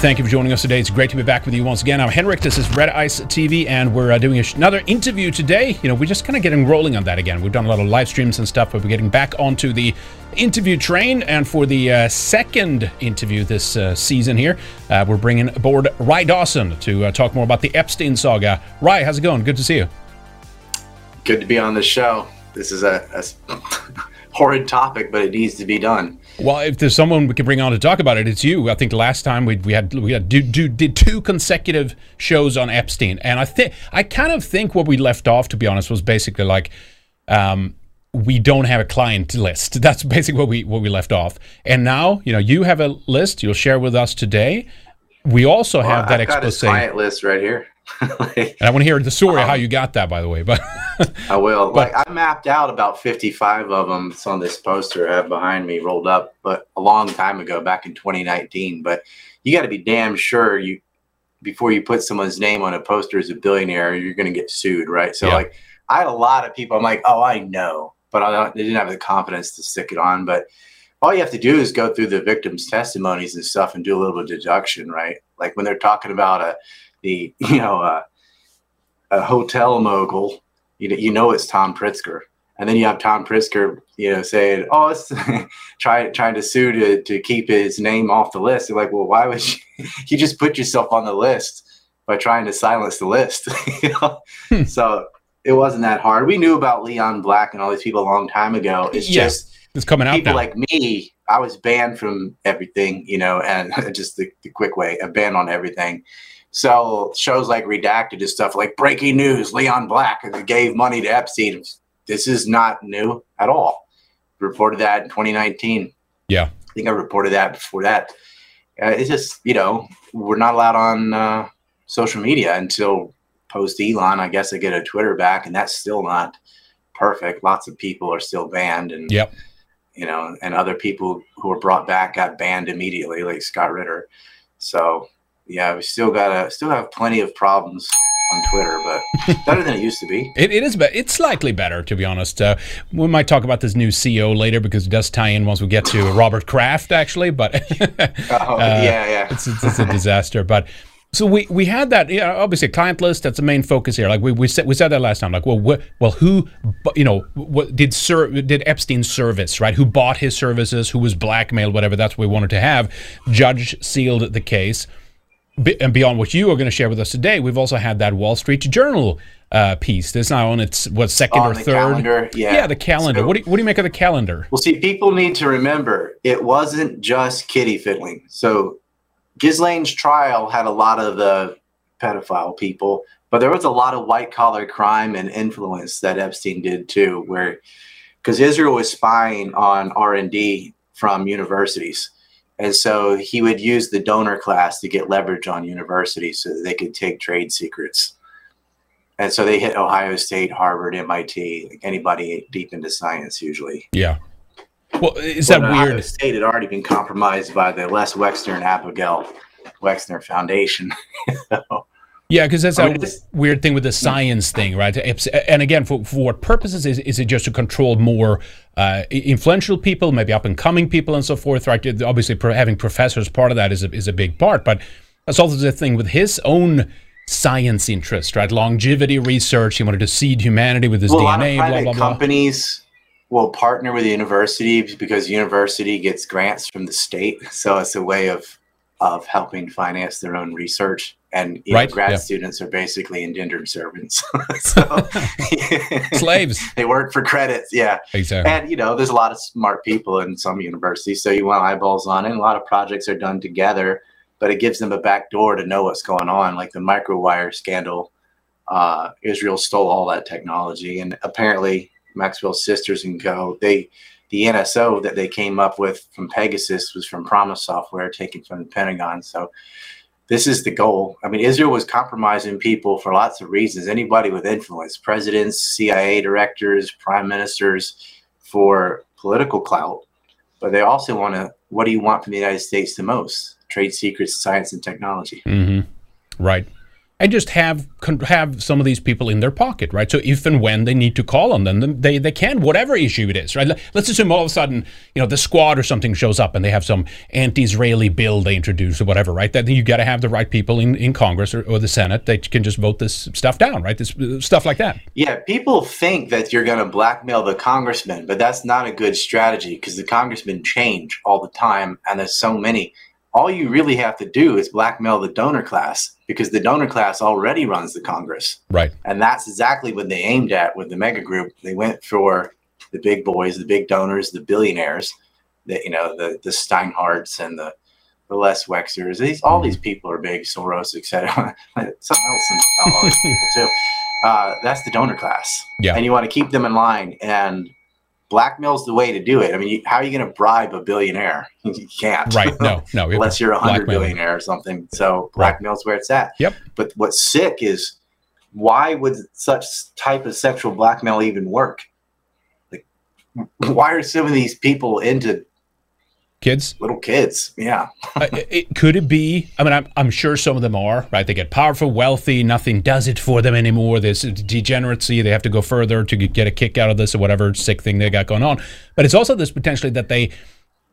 Thank you for joining us today. It's great to be back with you once again. I'm Henrik. This is Red Ice TV, and we're uh, doing another interview today. You know, we're just kind of getting rolling on that again. We've done a lot of live streams and stuff, but we're getting back onto the interview train. And for the uh, second interview this uh, season here, uh, we're bringing aboard Ryan Dawson to uh, talk more about the Epstein saga. Rye, how's it going? Good to see you. Good to be on the show. This is a, a horrid topic, but it needs to be done. Well, if there's someone we can bring on to talk about it, it's you. I think last time we, we had we had do, do, did two consecutive shows on Epstein, and I think I kind of think what we left off, to be honest, was basically like um, we don't have a client list. That's basically what we what we left off. And now, you know, you have a list you'll share with us today. We also have that I've expose. client list right here. And I want to hear the story Um, how you got that, by the way. But I will. But- like I mapped out about 55 of them. It's on this poster I have behind me rolled up, but a long time ago, back in 2019. But you got to be damn sure you before you put someone's name on a poster as a billionaire, you're going to get sued, right? So Yeah. like I had a lot of people. I'm like, oh, I know, but I don't, they didn't have the confidence to stick it on. But all you have to do is go through the victims' testimonies and stuff and do a little bit of deduction, right? Like when they're talking about a the you know uh, a hotel mogul you know, you know it's Tom Pritzker. And then you have Tom Pritzker, you know, saying, "Oh, it's try, trying to sue to, to keep his name off the list." You're like, "Well, why would you? you just put yourself on the list by trying to silence the list?" you know? Hmm. So it wasn't that hard. We knew about Leon Black and all these people a long time ago. It's Yeah. just it's coming out people now. like me. I was banned from everything, you know, and just the, the quick way, a ban on everything. So shows like Redacted and stuff like breaking news: Leon Black gave money to Epstein. This is not new at all. Reported that in 2019. Yeah. I think I reported that before that. Uh, it's just you know we're not allowed on uh, social media until post Elon. I guess I get a Twitter back, and that's still not perfect. Lots of people are still banned, and Yep. you know, and other people who were brought back got banned immediately, like Scott Ritter. So yeah, we still gotta still have plenty of problems on Twitter, but better than it used to be. It, it is, be- it's slightly better to be honest. Uh, we might talk about this new CEO later because it does tie in once we get to Robert Kraft, actually. But Oh yeah, yeah. it's, it's, it's a disaster. But so we, we had that, yeah, obviously a client list. That's the main focus here. Like we, we said we said that last time. Like well, wh- well, who you know what did ser- did Epstein service right? Who bought his services? Who was blackmailed? Whatever. That's what we wanted to have. Judge sealed the case. And beyond what you are going to share with us today, we've also had that Wall Street Journal uh, piece. That's now on its what second On or the third? calendar, yeah. yeah, the calendar. So- what do you, what do you make of the calendar? Well, see, people need to remember it wasn't just kitty fiddling. So Ghislaine's trial had a lot of the pedophile people, but there was a lot of white collar crime and influence that Epstein did too, where because Israel was spying on R and D from universities. And so he would use the donor class to get leverage on universities so that they could take trade secrets. And so they hit Ohio State, Harvard, MIT, like anybody deep into science usually. Yeah. Well, is that Ohio weird? State had already been compromised by the Les Wexner and Abigail Wexner Foundation. Yeah, because that's I a mean, this- weird thing with the science thing, right? And again, for, for what purposes is, is it just to control more uh, influential people, maybe up and coming people, and so forth, right? Obviously, having professors part of that is a, is a big part, but that's also the thing with his own science interest, right? Longevity research. He wanted to seed humanity with his well, a DNA, blah blah blah. companies will partner with the university because university gets grants from the state, so it's a way of of helping finance their own research. And you know, grad yeah. students are basically indentured servants, so Slaves, they work for credits. Yeah, exactly. And you know, there's a lot of smart people in some universities, so you want eyeballs on it. And a lot of projects are done together, but it gives them a back door to know what's going on. Like the microwire scandal, uh, Israel stole all that technology, and apparently Maxwell's sisters and co. They, the NSO that they came up with from Pegasus was from Promise Software, taken from the Pentagon. So. This is the goal. I mean, Israel was compromising people for lots of reasons. Anybody with influence, presidents, CIA directors, prime ministers, for political clout, but they also want to. What do you want from the United States the most? Trade secrets, science, and technology. hmm Right. And just have have some of these people in their pocket, right? So if and when they need to call on them, they they can, whatever issue it is, right? Let's assume all of a sudden, you know, the squad or something shows up and they have some anti-Israeli bill they introduce or whatever, right? Then you got to have the right people in, in Congress or, or the Senate that can just vote this stuff down, right? This uh, stuff like that. Yeah, people think that you're going to blackmail the congressman, but that's not a good strategy because the congressmen change all the time, and there's so many all you really have to do is blackmail the donor class because the donor class already runs the Congress. Right. And that's exactly what they aimed at with the mega group. They went for the big boys, the big donors, the billionaires, the you know, the the Steinhardts and the the Les Wexners. These all these people are big, Soros, etc. Something else all these people too. Uh, that's the donor class. Yeah. And you want to keep them in line and blackmail's the way to do it. I mean, how are you going to bribe a billionaire? You can't. Right. No, no. Unless you're a hundred billionaire or something. So blackmail's where it's at. Yep. But what's sick is why would such type of sexual blackmail even work? Like, why are some of these people into kids? Little kids yeah. Uh, it, could it be? I mean I'm, I'm sure some of them are right? They get powerful wealthy nothing does it for them anymore. There's degeneracy they have to go further to get a kick out of this or whatever sick thing they got going on. But it's also this potentially that they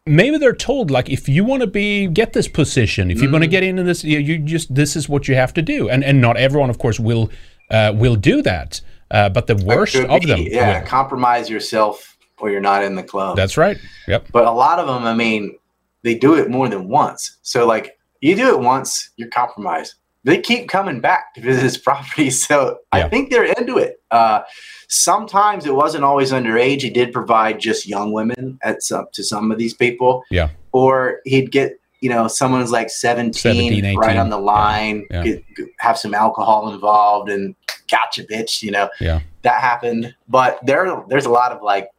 maybe they're told like if you want to be get this position if you want to mm. get into this you, you, just this is what you have to do. And and not everyone of course will uh, will do that. Uh, but the worst of them yeah will. compromise yourself or you're not in the club. That's right. Yep. But a lot of them, I mean, they do it more than once. So like you do it once, you're compromised. They keep coming back to visit his property. So yeah. I think they're into it. Uh, sometimes it wasn't always underage. He did provide just young women at some to some of these people. Yeah. Or he'd get you know someone's like 17, 17 right on the line yeah. Yeah. Get, have some alcohol involved and gotcha bitch you know yeah that happened but there there's a lot of like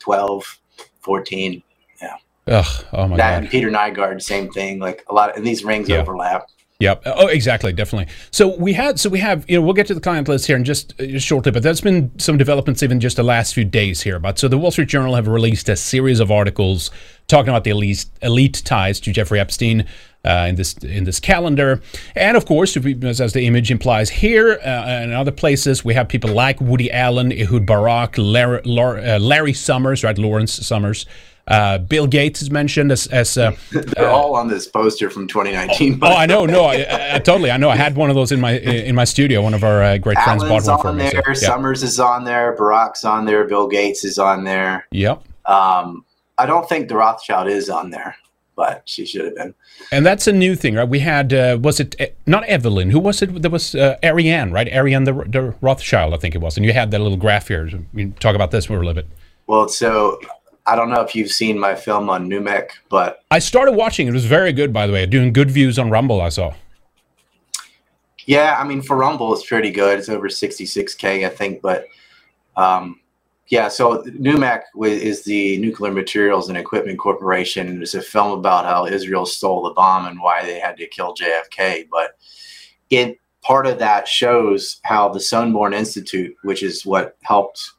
12, 14. Yeah. Ugh, oh my that God. and Peter Nygard, same thing. Like a lot of these rings yeah. overlap. Yep. Oh, exactly. Definitely. So we had, so we have, you know, we'll get to the client list here in just, uh, shortly, but there's been some developments even just the last few days here. But so the Wall Street Journal have released a series of articles talking about the elite, elite ties to Jeffrey Epstein. Uh, in this in this calendar, and of course, we, as the image implies here uh, and other places, we have people like Woody Allen, Ehud Barak, Larry, uh, Larry Summers, right, Lawrence Summers, uh, Bill Gates is mentioned as. as uh, They're uh, all on this poster from 2019. Oh, oh I know. No, I, I, totally. I know. I had one of those in my in my studio. One of our uh, great friends Allen's bought one for me. There, so, yeah. Summers is on there. Barak's on there. Bill Gates is on there. Yep. Um, I don't think the Rothschild is on there, but she should have been. And that's a new thing, right? We had uh, was it uh, not Evelyn? Who was it? There was uh, Ariane, right? Ariane the, the Rothschild, I think it was. And you had that little graph here. We talk about this for a little bit. Well, so I don't know if you've seen my film on NUMEC, but I started watching. It was very good, by the way. Doing good views on Rumble. I saw. Yeah, I mean for Rumble, it's pretty good. It's over 66k, I think. But um, yeah, so NUMEC is the Nuclear Materials and Equipment Corporation. It's a film about how Israel stole the bomb and why they had to kill JFK. But it part of that shows how the Sonneborn Institute, which is what helped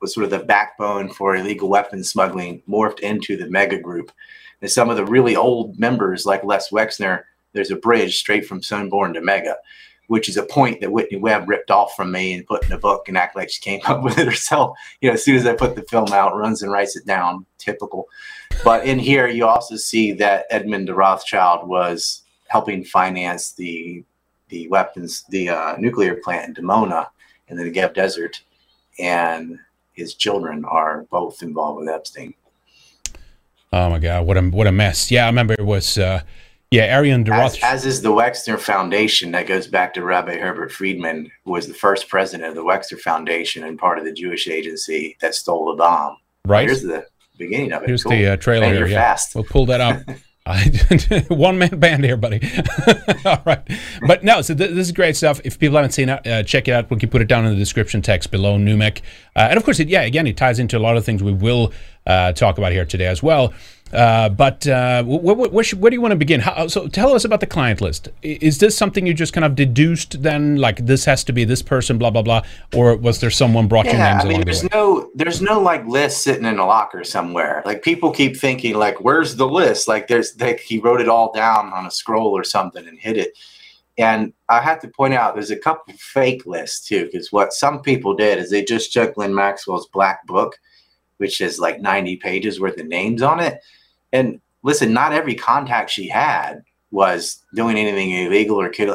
was sort of the backbone for illegal weapons smuggling morphed into the mega group. And some of the really old members, like Les Wexner, there's a bridge straight from Sonneborn to Mega, which is a point that Whitney Webb ripped off from me and put in a book and act like she came up with it herself. You know, as soon as I put the film out, runs and writes it down. Typical. But in here, you also see that Edmund de Rothschild was helping finance the the weapons, the uh, nuclear plant in Dimona in the Negev Desert, and his children are both involved with Epstein. Oh my God, what a what a mess! Yeah, I remember it was. Uh, yeah, Ariane as, as is the Wexner Foundation that goes back to Rabbi Herbert Friedman, who was the first president of the Wexner Foundation and part of the Jewish agency that stole the bomb. Right. Here's the beginning of it. Here's cool. the uh, trailer. Man, you're yeah. fast. We'll pull that up. one man band here, buddy. All right, but no, so th- this is great stuff. If people haven't seen it, uh, check it out. We can put it down in the description text below. NUMEC, uh, and of course, it, yeah, again, it ties into a lot of things we will uh, talk about here today as well. Uh, but uh, wh- wh- where, where, do you want to begin? How, so tell us about the client list. Is this something you just kind of deduced then, like this has to be this person, blah blah blah, or was there someone brought yeah, you names I mean, along there's the no there's no like list sitting in a locker somewhere. Like people keep thinking like, where's the list? Like there's like he wrote it all down on a scroll or something and hid it. And I have to point out there's a couple fake lists too, because what some people did is they just took Ghislaine Maxwell's black book, which is like 90 pages worth of names on it. And listen, not every contact she had was doing anything illegal or kid,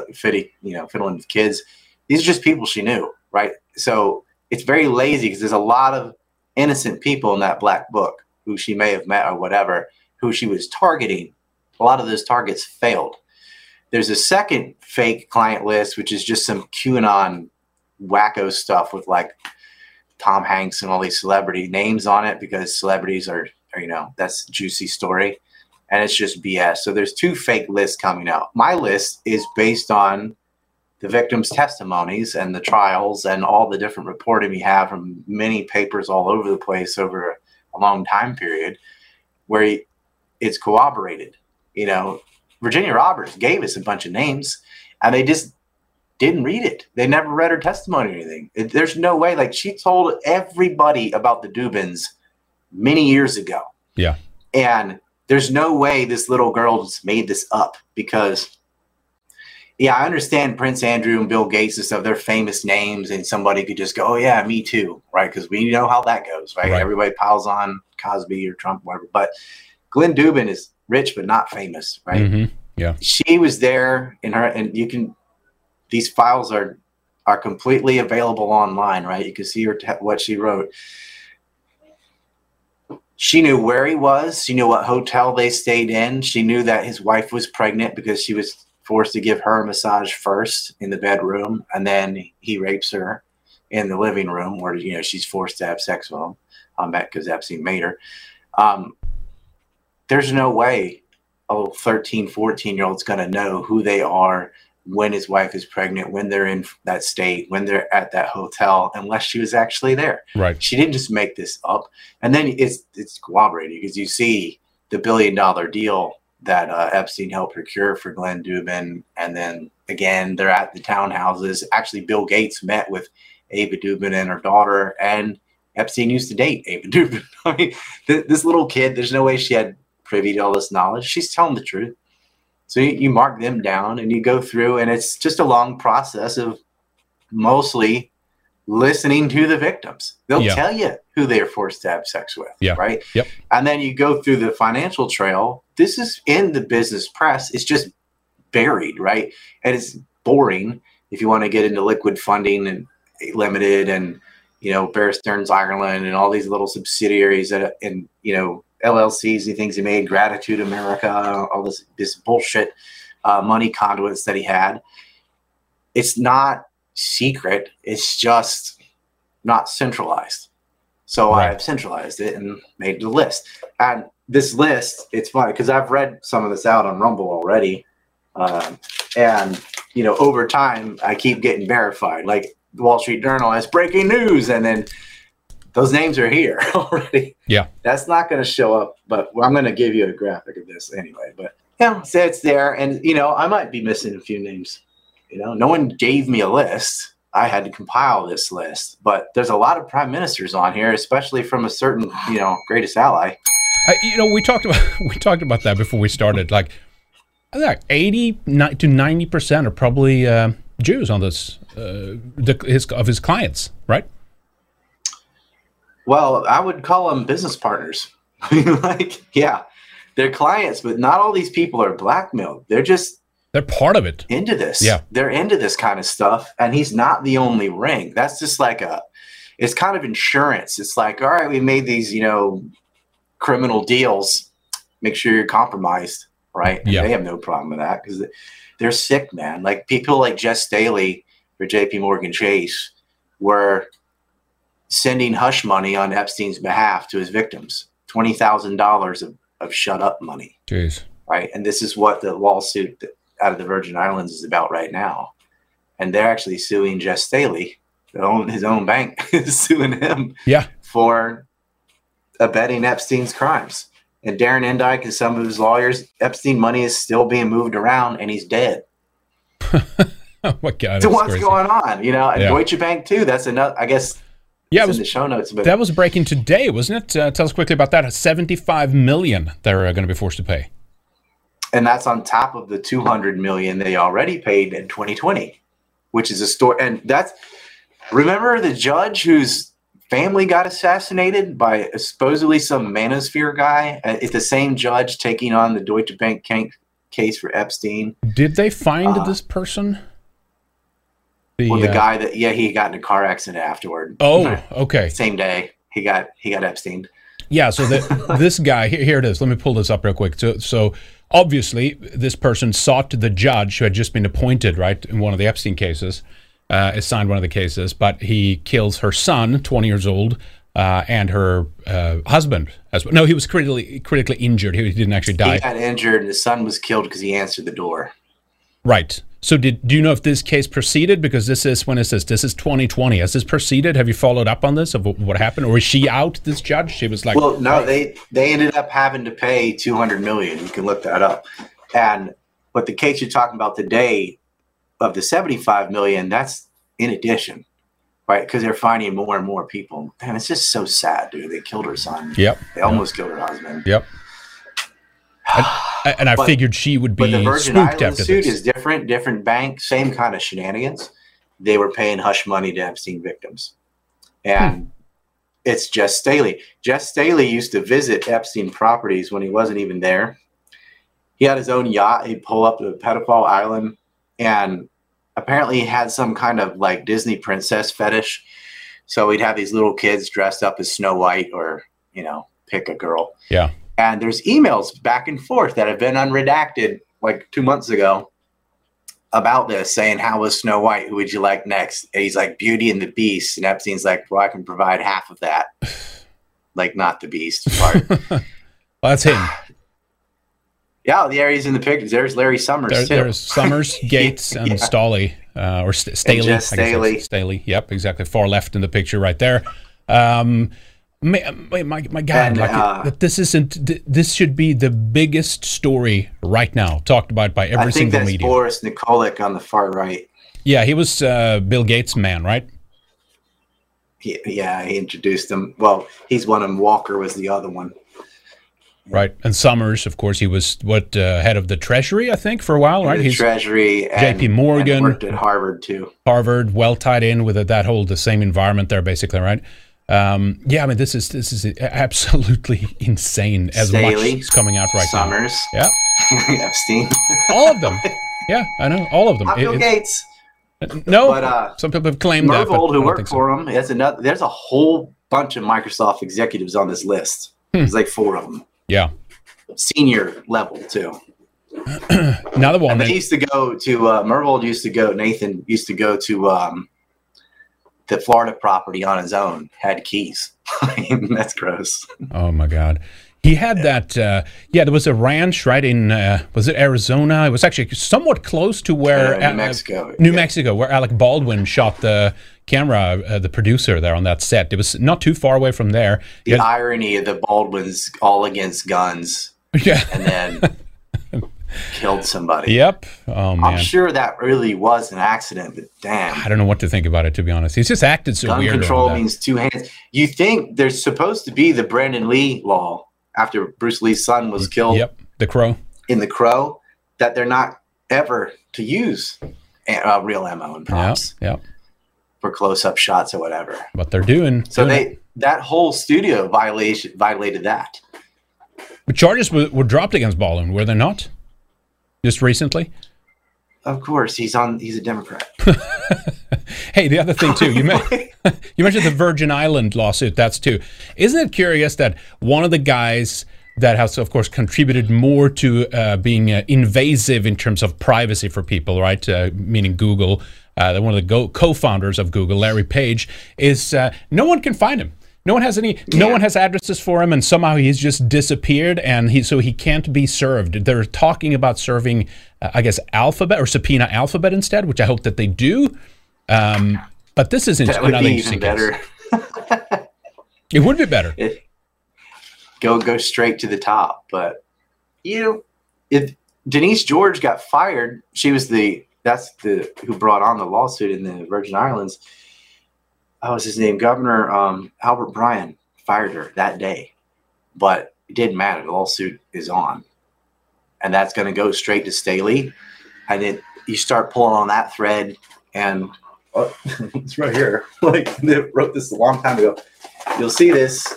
you know, fiddling with kids. These are just people she knew, right? So it's very lazy because there's a lot of innocent people in that black book who she may have met or whatever, who she was targeting. A lot of those targets failed. There's a second fake client list, which is just some QAnon wacko stuff with like Tom Hanks and all these celebrity names on it because celebrities are you know, that's juicy story. And it's just BS. So there's two fake lists coming out. My list is based on the victims' testimonies and the trials and all the different reporting we have from many papers all over the place over a long time period where it's corroborated. You know, Virginia Roberts gave us a bunch of names and they just didn't read it. They never read her testimony or anything. It, there's no way. Like she told everybody about the Dubins many years ago. Yeah. And there's no way this little girl's made this up because, yeah, I understand Prince Andrew and Bill Gates and stuff. They're famous names, and somebody could just go, "Oh yeah, me too," right? Because we know how that goes, right? right? Everybody piles on Cosby or Trump, whatever. But Glenn Dubin is rich but not famous, right? Mm-hmm. Yeah. She was there in her, and you can. These files are are completely available online, right? You can see her te- what she wrote. She knew where he was. She knew what hotel they stayed in. She knew that his wife was pregnant because she was forced to give her a massage first in the bedroom, and then he rapes her in the living room where you know she's forced to have sex with him. Um, because Epstein made her. Um, there's no way a 13, 14 year old's going to know who they are when his wife is pregnant, when they're in that state, when they're at that hotel, unless she was actually there. Right. She didn't just make this up. And then it's it's corroborated because you see the billion dollar deal that uh, Epstein helped procure for Glenn Dubin, and then again they're at the townhouses. Actually, Bill Gates met with Ava Dubin and her daughter, and Epstein used to date Ava Dubin. I mean, th- this little kid, there's no way she had privy to all this knowledge. She's telling the truth. So you, you mark them down and you go through, and it's just a long process of mostly listening to the victims. They'll Yeah. tell you who they're forced to have sex with. Yeah. Right. Yep. And then you go through the financial trail. This is in the business press. It's just buried, right? And it's boring if you want to get into liquid funding and limited and you know Bear Stearns Ireland and all these little subsidiaries that and you know LLCs and things he made, Gratitude America, all this this bullshit uh, money conduits that he had. It's not secret. It's just not centralized. So Right. I've centralized it and made the list. And this list, it's funny because I've read some of this out on Rumble already, um, and you know over time I keep getting verified. Like the Wall Street Journal has breaking news, and then those names are here already. Yeah. That's not going to show up, but I'm going to give you a graphic of this anyway. But yeah, so it's there, and you know I might be missing a few names. You know, no one gave me a list. I had to compile this list, but there's a lot of prime ministers on here, especially from a certain, you know, greatest ally. I, you know, we talked about we talked about that before we started. Like, I think eighty to ninety percent are probably uh, Jews on this uh, the, his of his clients, right? Well, I would call them business partners. I mean, like, yeah, they're clients, but not all these people are blackmailed. They're just They're part of it. into this. Yeah. They're into this kind of stuff. And he's not the only ring. That's just like a, it's kind of insurance. It's like, all right, we made these, you know, criminal deals. Make sure you're compromised, right? And Yeah. They have no problem with that because they're sick, man. Like people like Jes Staley for JP Morgan Chase were sending hush money on Epstein's behalf to his victims $20,000 of, of shut up money Jeez. right? And this is what the lawsuit out of the Virgin Islands is about right now. And they're actually suing Jes Staley, own, his own bank is suing him Yeah. for abetting Epstein's crimes. And Darren Indyke and some of his lawyers, Epstein money is still being moved around and he's dead. Oh my God. so what's crazy. going on? You know, and Yeah. Deutsche Bank too. That's another. I guess Yeah, was in the show notes, but that was breaking today, wasn't it? Uh, tell us quickly about that. Seventy-five million they're uh, going to be forced to pay. and that's on top of the 200 million they already paid in 2020 which is a story and that's remember the judge whose family got assassinated by supposedly some manosphere guy uh, it's the same judge taking on the deutsche bank case for epstein did they find uh, this person the, well, the uh, guy that yeah he got in a car accident afterward oh okay same day he got he got epstein yeah so the, this guy here, here it is let me pull this up real quick so so obviously this person sought the judge who had just been appointed right in one of the epstein cases uh, assigned one of the cases but he kills her son 20 years old uh, and her uh, husband as well. No, he was critically critically injured. He, he didn't actually die. He got injured, and his son was killed because he answered the door. Right. So did do you know if this case proceeded? Because this is when is this? This is 2020. Has this proceeded? Have you followed up on this of what happened, or is she out? This judge? She was like, well, no, they they ended up having to pay 200 million. You can look that up. And but the case you're talking about today of the 75 million, that's in addition, right? Because they're finding more and more people. Damn, it's just so sad, dude. They killed her son. Yep. They almost yep. killed her husband. Yep. I, and I but, figured she would be but the Virgin spooked Island suit this. is different, different bank, same kind of shenanigans. They were paying hush money to Epstein victims, and hmm. it's Jes Staley. Jes Staley used to visit Epstein properties when he wasn't even there. He had his own yacht. He'd pull up to Pedophile Island, and apparently he had some kind of like Disney princess fetish. So he'd have these little kids dressed up as Snow White, or you know, pick a girl. Yeah and there's emails back and forth that have been unredacted like two months ago about this saying, How was Snow White? Who would you like next? And he's like, Beauty and the Beast. And Epstein's like, Well, I can provide half of that. like, not the Beast part. well, that's him. Yeah, the areas in the pictures. There's Larry Summers. There, there's Summers, Gates, and yeah. Uh, or St- Staley. Staley. Staley. Yep, exactly. Far left in the picture right there. Um, my, my, my God, and, like uh, this isn't. This should be the biggest story right now, talked about by every I think single that's media. Boris Nikolic on the far right. Yeah, he was uh, Bill Gates' man, right? He, yeah, he introduced him. Well, he's one of them. Walker was the other one. Right, and Summers, of course, he was what uh, head of the Treasury, I think, for a while, right? He's Treasury, J.P. Morgan, worked at Harvard too. Harvard, well tied in with that whole the same environment there, basically, right? Um, yeah, I mean, this is this is absolutely insane. As Staley, much is coming out right Summers, now. Summers, yeah, Epstein, all of them. Yeah, I know all of them. Bill it, Gates. No, but uh, some people have claimed Myhrvold, that. But who worked for him, has another. There's a whole bunch of Microsoft executives on this list. Hmm. There's like four of them. Yeah, senior level too. Another one. They used to go to uh, Myhrvold. Used to go. Nathan used to go to um, the Florida property on his own had keys. That's gross. Oh my god. He had that. Uh, yeah, there was a ranch right in uh, was it Arizona? It was actually somewhat close to where uh, New Mexico, New yeah. Mexico, where Alec Baldwin shot the camera, uh, the producer there on that set. It was not too far away from there. The irony of the Baldwins all against guns. Yeah, and then killed somebody. Yep. Oh man. I'm sure that really was an accident, but damn. I don't know what to think about it to be honest. He's just acted so Gun weird. control means two hands. You think there's supposed to be the Brandon Lee law after Bruce Lee's son was killed. Yep. The Crow. In the Crow, that they're not ever to use uh, real ammo and props. Yep. yep. For close-up shots or whatever. But they're doing. So doing they it. that whole studio violation violated that. But charges were, were dropped against Baldwin, were they not? Just recently? Of course, he's on. He's a Democrat. hey, the other thing too, you, you mentioned the Virgin Island lawsuit. That's too. Isn't it curious that one of the guys that has, of course, contributed more to uh, being uh, invasive in terms of privacy for people, right? Uh, meaning Google, uh, one of the go- co-founders of Google, Larry Page, is uh, no one can find him. No one has any. Yeah. No one has addresses for him, and somehow he's just disappeared, and he so he can't be served. They're talking about serving, uh, I guess, Alphabet or subpoena Alphabet instead, which I hope that they do. Um, but this is that another interesting better. it would be better. It, go go straight to the top, but you know, if Denise George got fired, she was the that's the who brought on the lawsuit in the Virgin Islands what was his name? Governor um, Albert Bryan fired her that day, but it didn't matter. The lawsuit is on. and that's going to go straight to Staley. And then you start pulling on that thread, and oh, it's right here. Like they wrote this a long time ago. You'll see this.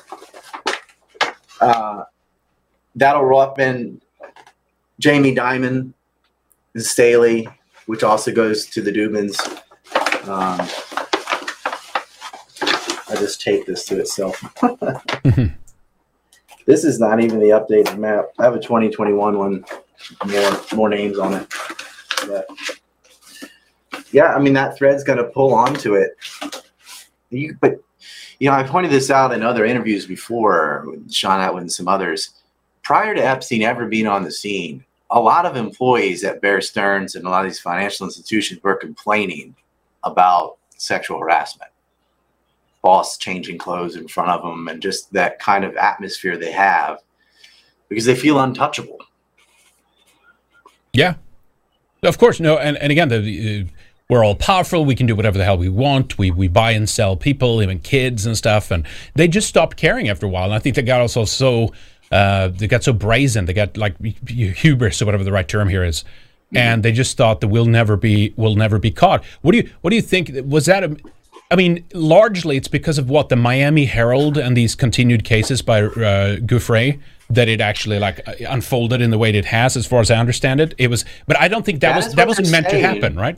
Uh, that'll roll up in Jamie Dimon and Staley, which also goes to the Dubins. Um, just taped this to itself. this is not even the updated map. I have a 2021 one, more more names on it. But yeah, I mean that thread's to pull onto it. You, but you know, I pointed this out in other interviews before with Shaun Attwood and some others. Prior to Epstein ever being on the scene, a lot of employees at Bear Stearns and a lot of these financial institutions were complaining about sexual harassment boss changing clothes in front of them and just that kind of atmosphere they have because they feel untouchable. Yeah, of course. No, and, and again, the, uh, we're all powerful. We can do whatever the hell we want. We we buy and sell people, even kids and stuff. And they just stopped caring after a while. And I think they got also so uh, they got so brazen. They got like hubris or whatever the right term here is. Mm-hmm. And they just thought that we'll never be we'll never be caught. What do you what do you think? Was that a I mean, largely it's because of what the Miami Herald and these continued cases by uh, Giuffre that it actually like uh, unfolded in the way it has, as far as I understand it. It was, but I don't think that, that was that wasn't meant saying. to happen, right?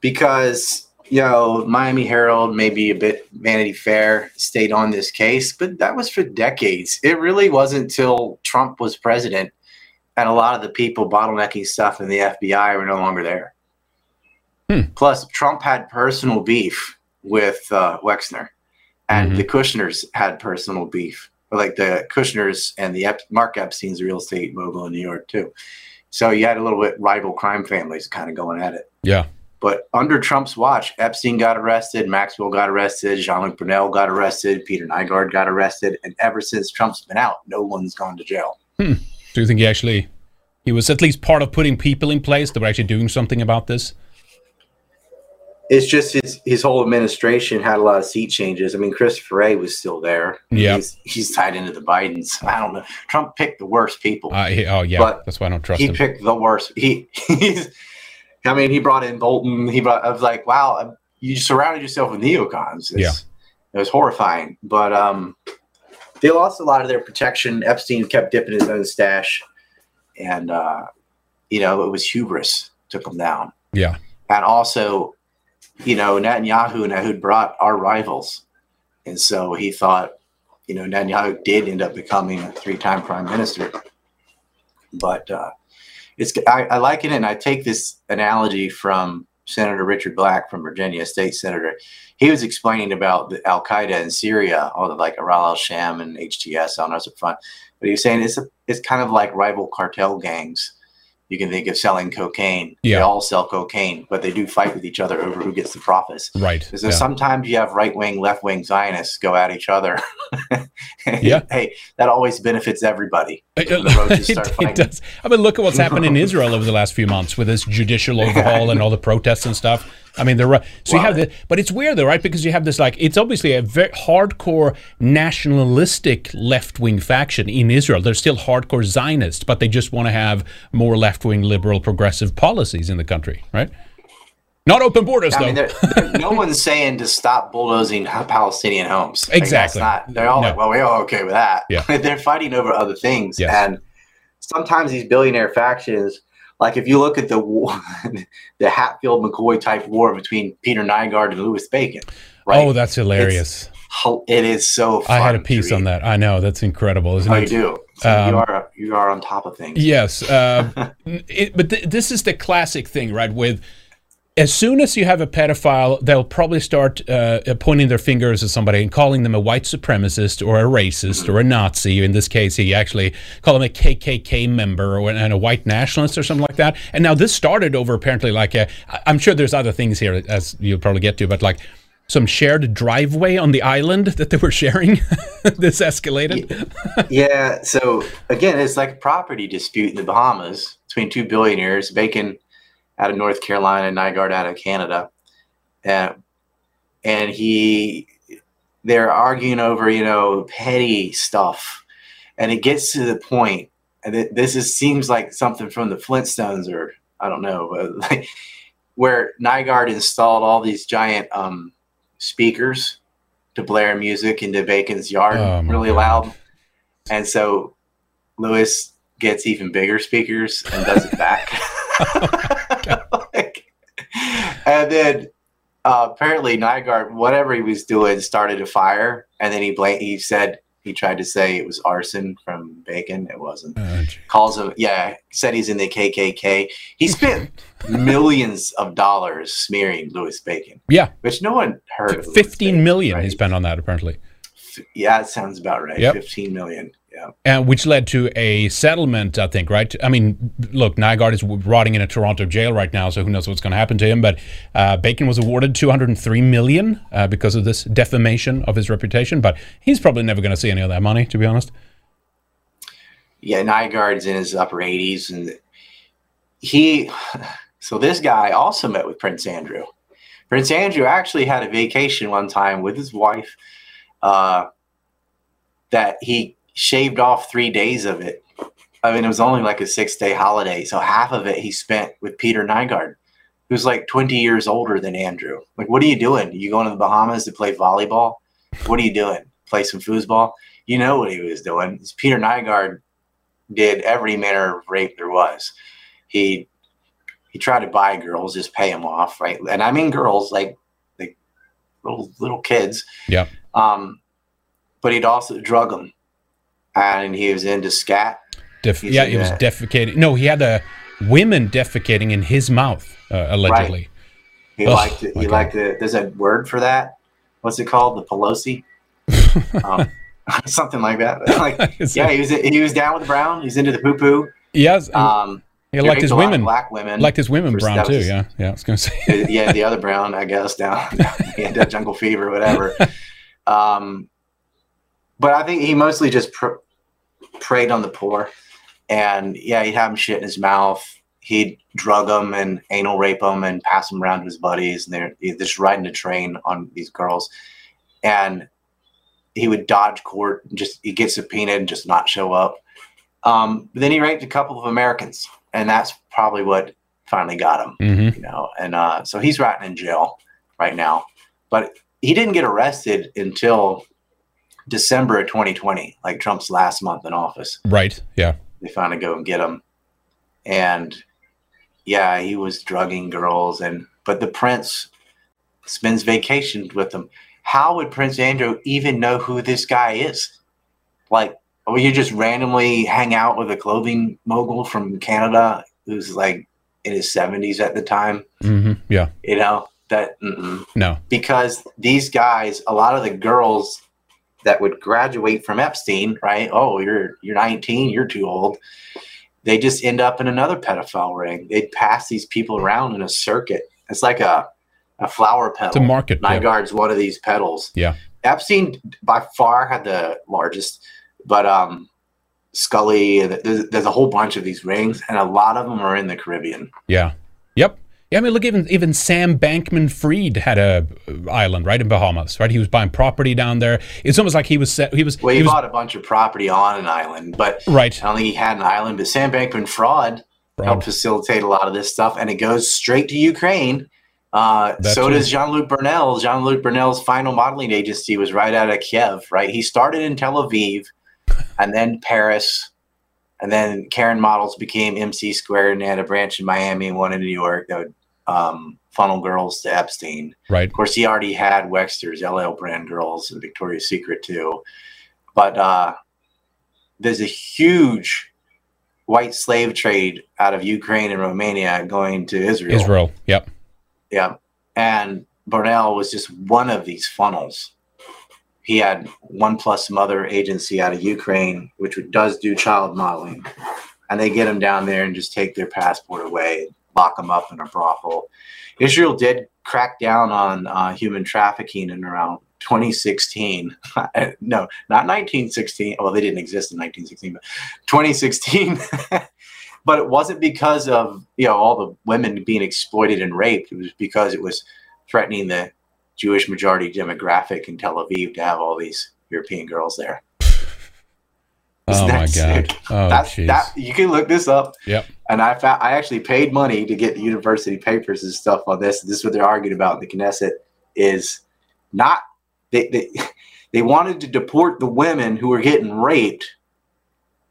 Because you know, Miami Herald, maybe a bit Vanity Fair stayed on this case, but that was for decades. It really wasn't until Trump was president and a lot of the people bottlenecking stuff in the FBI were no longer there. Hmm. Plus, Trump had personal beef with uh, Wexner, and mm-hmm. the Kushners had personal beef. Like the Kushners and the Ep- Mark Epstein's real estate mogul in New York too. So you had a little bit rival crime families kind of going at it. Yeah. But under Trump's watch, Epstein got arrested, Maxwell got arrested, Jean-Luc Brunel got arrested, Peter Nygard got arrested, and ever since Trump's been out, no one's gone to jail. Hmm. Do you think he actually he was at least part of putting people in place that were actually doing something about this? It's just his his whole administration had a lot of seat changes. I mean, Christopher Wray was still there. Yeah, he's, he's, tied into the Bidens. I don't know. Trump picked the worst people. Uh, he, oh yeah, but that's why I don't trust he him. He picked the worst. He he's. I mean, he brought in Bolton. He brought. I was like, wow, you surrounded yourself with neocons. It's, yeah, it was horrifying. But um, they lost a lot of their protection. Epstein kept dipping his own stash, and uh, you know, it was hubris took him down. Yeah, and also you know, Netanyahu and Ehud Barak are rivals. And so he thought, you know, Netanyahu did end up becoming a three time prime minister. But uh, it's I, I like it, and I take this analogy from Senator Richard Black from Virginia, state senator. He was explaining about the Al Qaeda in Syria, all the like Ahrar al Sham and HTS on us up front. But he was saying it's a, it's kind of like rival cartel gangs you can think of selling cocaine. Yeah. They all sell cocaine, but they do fight with each other over who gets the profits. Right. So yeah. sometimes you have right wing, left wing Zionists go at each other. yeah. Hey, that always benefits everybody. It, it, does. I mean, look at what's happened in Israel over the last few months with this judicial overhaul and all the protests and stuff. I mean, they're so you have the, but it's weird though, right? Because you have this like it's obviously a very hardcore nationalistic left wing faction in Israel. They're still hardcore Zionists, but they just want to have more left wing liberal progressive policies in the country, right? Not open borders, I though. Mean, they're, they're, no one's saying to stop bulldozing Palestinian homes. Exactly. Like not, they're all no. like, well, we're all okay with that. Yeah. they're fighting over other things. Yes. And sometimes these billionaire factions like if you look at the war, the Hatfield McCoy type war between Peter Nygard and Louis Bacon. Right? Oh, that's hilarious. It's, it is so. I had a piece on that. I know that's incredible, isn't oh, it? you do. So um, you are you are on top of things. Yes, uh, it, but th- this is the classic thing, right? With as soon as you have a pedophile, they'll probably start uh, pointing their fingers at somebody and calling them a white supremacist or a racist or a Nazi. In this case, he actually called him a KKK member or, and a white nationalist or something like that. And now this started over apparently like a, I'm sure there's other things here as you'll probably get to, but like some shared driveway on the island that they were sharing. this escalated. yeah. So again, it's like a property dispute in the Bahamas between two billionaires. Bacon out of North Carolina, Nygard out of Canada, and and he they're arguing over you know petty stuff, and it gets to the point and it, this is seems like something from the Flintstones or I don't know, but like where Nygard installed all these giant um, speakers to blare music into Bacon's yard Oh, really God. loud, and so Louis gets even bigger speakers and does it back. And then uh, apparently Nygard, whatever he was doing, started a fire, and then he bla- he said he tried to say it was arson from Bacon. It wasn't. Gee. Calls him, yeah, said he's in the KKK. He spent millions of dollars smearing Louis Bacon, yeah, which no one heard. of fifteen Bacon, million he spent on that apparently. Yeah, it sounds about right. Yep. Fifteen million. Yeah. and which led to a settlement, I think, right? I mean, look, Nygard is rotting in a Toronto jail right now, so who knows what's going to happen to him? But uh, Bacon was awarded 203 million uh, because of this defamation of his reputation. But he's probably never going to see any of that money, to be honest. yeah, Nygard's in his upper 80s, and he. So this guy also met with Prince Andrew. Prince Andrew actually had a vacation one time with his wife. Uh, that he shaved off three days of it. I mean, it was only like a six day holiday, so half of it he spent with Peter Nygard, who's like 20 years older than Andrew. Like, what are you doing? You going to the Bahamas to play volleyball? What are you doing? Play some foosball? You know what he was doing. Peter Nygard did every manner of rape there was. He he tried to buy girls, just pay them off, right? And I mean girls, like like little little kids. Yeah. Um, but he'd also drug them, and he was into scat. Def- yeah, he was the- defecating. No, he had uh, women defecating in his mouth, uh, allegedly. He Ugh, liked it. He liked it. There's a word for that. What's it called? The Pelosi. um, something like that. Like, yeah, he was he was down with Brown. He's into the poo poo. Yes, Um, he liked his a women. black women. Liked his women brown was too. Yeah, yeah. I was going to say. yeah, the other Brown, I guess, down he had that jungle fever, whatever. Um, but I think he mostly just pr- preyed on the poor, and yeah, he'd have him shit in his mouth. He'd drug them and anal rape them and pass them around to his buddies, and they're he's just riding a train on these girls, and he would dodge court, and just he get subpoenaed and just not show up. Um, but then he raped a couple of Americans, and that's probably what finally got him hmm you know, and uh, so he's rotting in jail right now. But he didn't get arrested until December of 2020, like Trump's last month in office. Right. Yeah. They finally go and get him, and yeah, he was drugging girls, and but the prince spends vacations with them. How would Prince Andrew even know who this guy is? Like, will you just randomly hang out with a clothing mogul from Canada who's like in his 70s at the time? hmm Yeah. you know that mm-mm. No. because these guys a lot of the girls that would graduate from epstein right oh you're you're 19 you're too old they just end up in another pedophile ring they'd pass these people around in a circuit it's like a a flower petal It's a market. Yeah. Nygard's one of these petals Yeah. epstein by far had the largest but um scully there's, there's a whole bunch of these rings and a lot of them are in the caribbean Yeah. Yep. Yeah, I mean, look, even even Sam Bankman Fried had a uh, island right in Bahamas, right? He was buying property down there. It's almost like he was set. He was. well he, he was bought a bunch of property on an island but right. I don't think he had an island, but Sam Bankman fraud helped facilitate a lot of this stuff, and it goes straight to Ukraine. Uh, so does Jean Luc Brunel. Jean Luc Brunel's final modeling agency was right out of Kiev, right? He started in Tel Aviv and then Paris, and then Karin Models became MC Squared and had a branch in Miami and one in New York that would um, funnel girls to Epstein. Right. Of course, he already had Wexner's LL brand girls and Victoria's Secret too. But uh, there's a huge white slave trade out of Ukraine and Romania going to Israel. Israel. Yep. Yeah. And Brunel was just one of these funnels. He had one plus some other agency out of Ukraine, which does do child modeling. And they get them down there and just take their passport away, lock them up in a brothel. Israel did crack down on uh, human trafficking in around 2016. no, not 1916. Well, they didn't exist in 1916, but 2016. but it wasn't because of you know all the women being exploited and raped. It was because it was threatening the Jewish majority demographic in Tel Aviv to have all these European girls there. Oh my god. Oh That's that. You can look this up. Yep. And I found I actually paid money to get the university papers and stuff on this. This is what they're arguing about in the Knesset is not they they they wanted to deport the women who were getting raped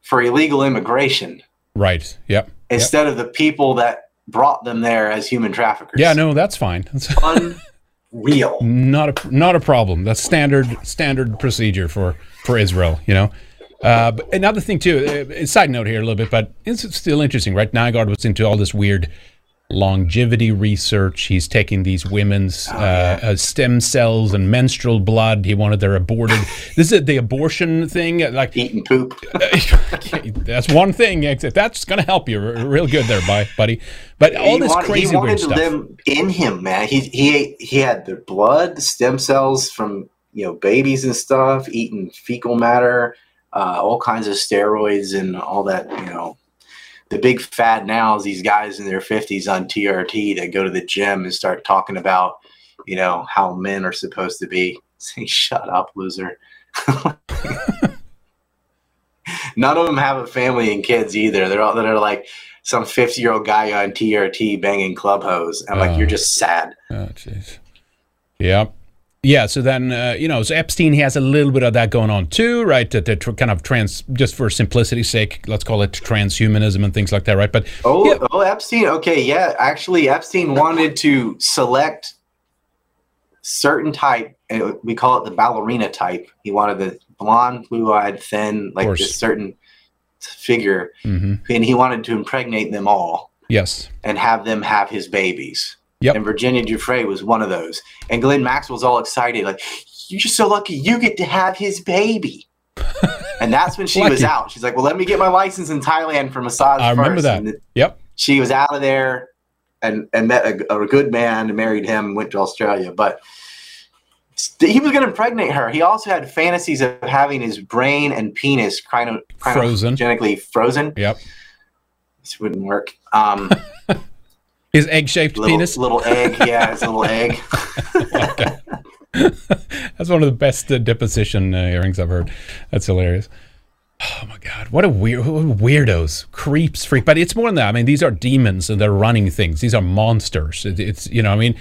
for illegal immigration Right. Yep. instead of the people that brought them there as human traffickers. Yeah. No, that's fine. That's unreal. not a not a problem. That's standard standard procedure for for Israel. You know. Uh, but another thing too. Uh, side note here a little bit, but it's still interesting, right? Nygard was into all this weird longevity research. He's taking these women's Oh, uh, uh, stem cells and menstrual blood. He wanted their aborted. this is the abortion thing. uh, Like Eating poop. that's one thing. except That's going to help you real good there, buddy. But all he this wanted, crazy he wanted weird stuff. them in him, man. He he he had the blood, stem cells from you know babies and stuff, eating fecal matter, uh, all kinds of steroids and all that. You know, the big fad now is these guys in their fifties on TRT that go to the gym and start talking about you know how men are supposed to be. Say, shut up, loser. None of them have a family and kids either. They're all they're like some 50 year old guy on TRT banging club hose. I'm like, you're just sad. Oh, jeez. Yeah. Yeah. So then, uh, you know, so Epstein he has a little bit of that going on too, right? That kind of trans, just for simplicity's sake, let's call it transhumanism and things like that, right? But Oh, Yeah. oh, Epstein. Okay, yeah. Actually, Epstein wanted to select certain type. and We call it the ballerina type. He wanted the blonde, blue-eyed, thin, like this certain figure, mhm. and he wanted to impregnate them all yes, and have them have his babies. Yep. And Virginia Giuffre was one of those. And Ghislaine Maxwell's all excited, like, "You're just so lucky you get to have his baby." and that's when she was out. She's like, "Well, let me get my license in Thailand for massage I remember first." that. Yep. she was out of there and and met a, a good man and married him and went to australia but he was going to impregnate her he also had fantasies of having his brain and penis kind of Frozen. genetically frozen Yep. this wouldn't work um His egg-shaped little, penis. little egg yeah his little egg That's one of the best uh, deposition uh, earrings I've heard. That's hilarious. Oh my god, what a weird weirdos, creeps, freak. But it's more than that. I mean, these are demons and they're running things. These are monsters. It, it's you know, what I mean,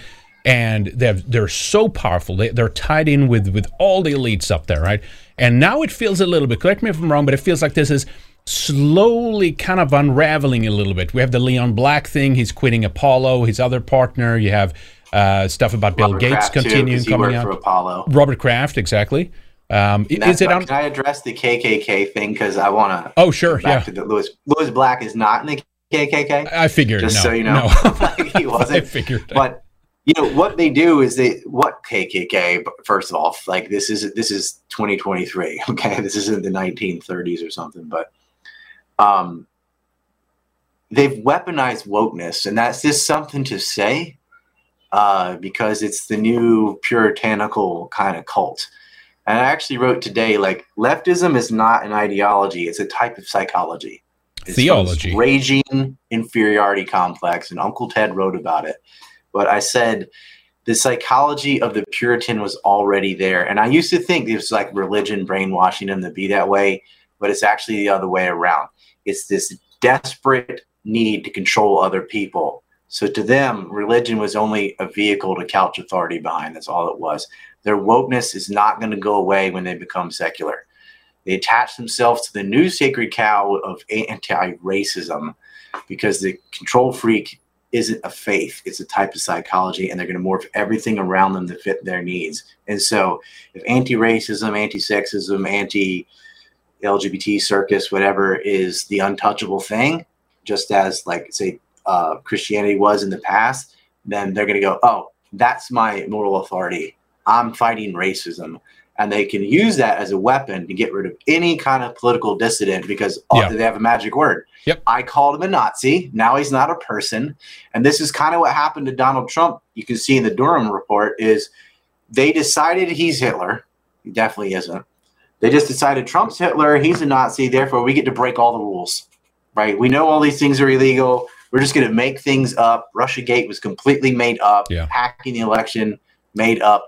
and they're they're so powerful. They, they're tied in with with all the elites up there, right? And now it feels a little bit. Correct me if I'm wrong, but it feels like this is slowly kind of unraveling a little bit. We have the Leon Black thing. He's quitting Apollo. His other partner. You have uh, stuff about Bill Robert Gates Kraft, continuing he coming out. for apollo Robert Kraft, exactly. Um, is it on? can i address the kkk thing because i want to Oh, sure, yeah. to the lewis lewis black is not in the kkk I figured. just no, so you know no. he I wasn't I figured. but you know what they do is they what KKK. First of all, like this is this is 2023. Okay, this isn't the 1930s or something. But um, they've weaponized wokeness, and that's just something to say uh, because it's the new puritanical kind of cult. And I actually wrote today like leftism is not an ideology; it's a type of psychology. It's Theology. Raging inferiority complex, and Uncle Ted wrote about it but I said the psychology of the Puritan was already there. And I used to think it was like religion brainwashing them to be that way, but it's actually the other way around. It's this desperate need to control other people. So to them, religion was only a vehicle to couch authority behind. That's all it was. Their wokeness is not going to go away when they become secular. They attach themselves to the new sacred cow of anti racism because the control freak isn't a faith it's a type of psychology and they're going to morph everything around them to fit their needs and so if anti-racism anti-sexism anti-lgbt circus whatever is the untouchable thing just as like say uh, christianity was in the past then they're going to go oh that's my moral authority i'm fighting racism and they can use that as a weapon to get rid of any kind of political dissident because Yeah. they have a magic word Yep. I called him a Nazi. Now he's not a person. And this is kind of what happened to Donald Trump. You can see in the Durham report is they decided he's Hitler. He definitely isn't. They just decided Trump's Hitler, he's a Nazi, therefore we get to break all the rules. Right? We know all these things are illegal. We're just going to make things up. Russiagate was completely made up. Yeah. Hacking the election made up.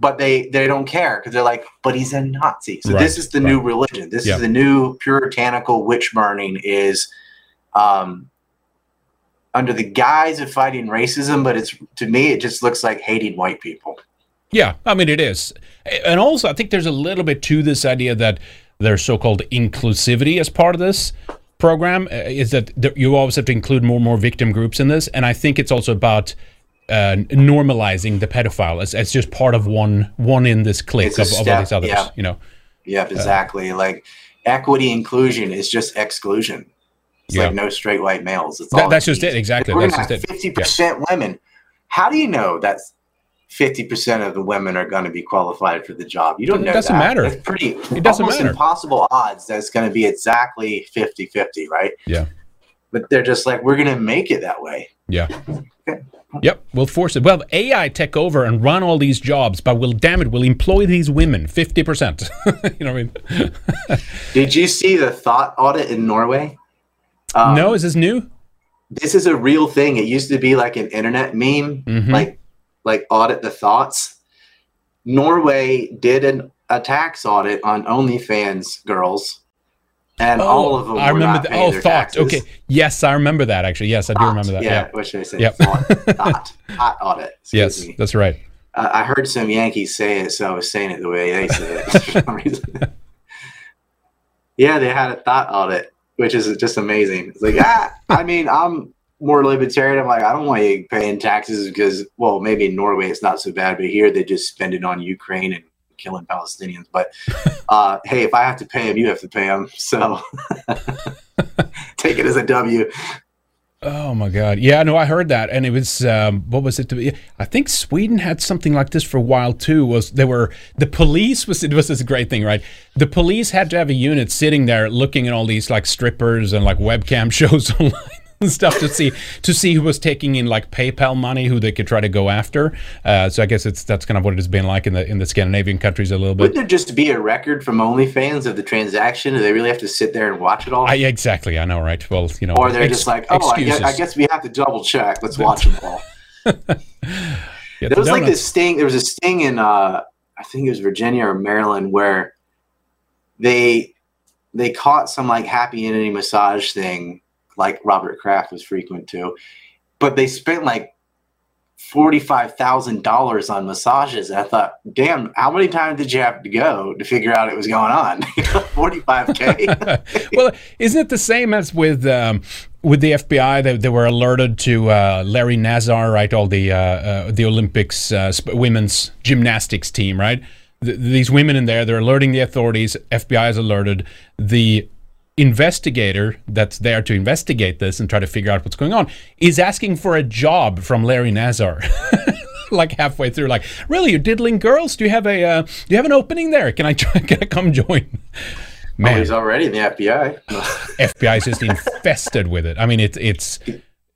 but they they don't care because they're like, but he's a Nazi. So Right, this is the new religion. This Yeah. is the new puritanical witch burning is um under the guise of fighting racism, but it's to me it just looks like hating white people. Yeah, I mean it is, and also I think there's a little bit to this idea that there's so-called inclusivity as part of this program uh, is that there, you always have to include more and more victim groups in this, and I think it's also about uh, normalizing the pedophile as, as just part of one one in this clique of, of, all these others. Yeah. You know. Yep, uh, exactly. Uh, like equity inclusion is just exclusion. It's yeah. like no straight white males. It's all that's just it. Exactly. We're that's just 50% it. Fifty yeah. percent women. How do you know that's 50% of the women are going to be qualified for the job. You don't know. It doesn't that. matter. It's pretty, it doesn't matter. impossible odds that it's going to be exactly 50 50, right? Yeah. But they're just like, we're going to make it that way. Yeah. Yep, we'll force it. Well, AI take over and run all these jobs, but we'll damn it, we'll employ these women fifty percent. you know what I mean? Did you see the thought audit in Norway? Um, no, is this new? This is a real thing. It used to be like an internet meme, mm-hmm. like like audit the thoughts. Norway did an, a tax audit on OnlyFans girls, and all of them. Oh, I remember that. Oh, thought. taxes. Okay, yes, I remember that. Actually, yes, I do remember that. Yeah, Yeah. what should I say? Yep. Thought. thought. Thought audit. Excuse Yes, me. that's right. Uh, I heard some Yankees say it, so I was saying it the way they say it for some reason. yeah, they had a thought audit, which is just amazing. It's like, ah, I mean, I'm more libertarian. I'm like, I don't want you paying taxes because, well, maybe in Norway it's not so bad, but here they just spend it on Ukraine and killing Palestinians. But uh, hey, if I have to pay them, you have to pay them. So take it as a W. Oh my God! Yeah, no, I heard that, and it was um, what was it? To be? I think Sweden had something like this for a while too. Was they were the police was it was this great thing, right? The police had to have a unit sitting there looking at all these like strippers and like webcam shows online and stuff to see to see who was taking in like PayPal money, who they could try to go after. Uh, so I guess it's that's kind of what it has been like in the in the Scandinavian countries a little bit. Wouldn't there just be a record from OnlyFans of the transaction? Do they really have to sit there and watch it all? I, exactly, I know, right? Well, you know, or they're ex- just like, oh, I guess, I guess we have to double check. Let's watch them all. Yeah, There was like this sting. There was a sting in, uh, I think it was Virginia or Maryland, where they they caught some like happy ending massage thing, like Robert Kraft was frequent to, but they spent like forty five thousand dollars on massages. And I thought, damn, how many times did you have to go to figure out it was going on? Forty five k. well, isn't it the same as with um, with the FBI? They, they were alerted to uh, Larry Nassar, right? All the uh, uh, the Olympics uh, sp- women's gymnastics team, right? Th- these women in there, they're alerting the authorities. FBI is alerted. The investigator that's there to investigate this and try to figure out what's going on is asking for a job from Larry Nassar. like halfway through, like, really, you're diddling girls? Do you have a uh, do you have an opening there? Can I try, can I come join? Oh, Man, he's already in the FBI. FBI is just infested with it. I mean, it's it's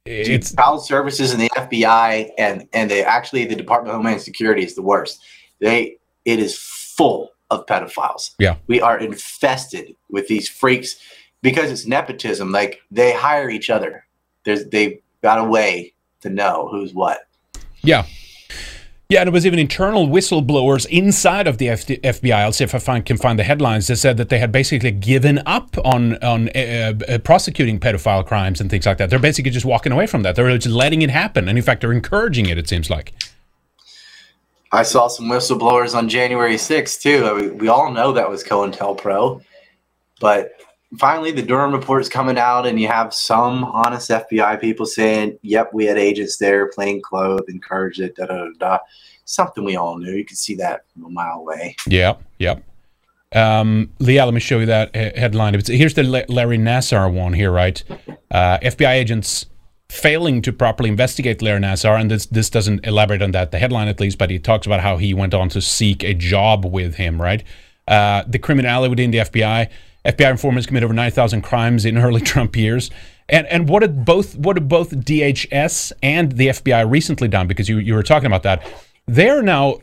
it's child services and the FBI and and they actually the Department of Homeland Security is the worst. They it is full of pedophiles. Yeah. we are infested with these freaks because it's nepotism. Like they hire each other. There's they've got a way to know who's what. yeah. Yeah, and it was even internal whistleblowers inside of the FD FBI. I'll see if I find, can find the headlines. They said that they had basically given up on on uh, uh, prosecuting pedophile crimes and things like that. They're basically just walking away from that. They're just letting it happen, and in fact, they're encouraging it. It seems like. I saw some whistleblowers on January 6th too. I mean, we all know that was COINTELPRO, but finally the Durham report's coming out, and you have some honest FBI people saying, "Yep, we had agents there, plain clothes, encouraged it." Da da da. da. Something we all knew. You could see that from a mile away. Yep, yep. Um, Leah, let me show you that headline. Here's the Larry Nassar one here, right? Uh, FBI agents failing to properly investigate Larry Nassar, and this this doesn't elaborate on that, the headline at least, but he talks about how he went on to seek a job with him, right? Uh, the criminality within the FBI. FBI informants commit over 9,000 crimes in early Trump years. And and what did both what did both DHS and the FBI recently done? Because you, you were talking about that. They're now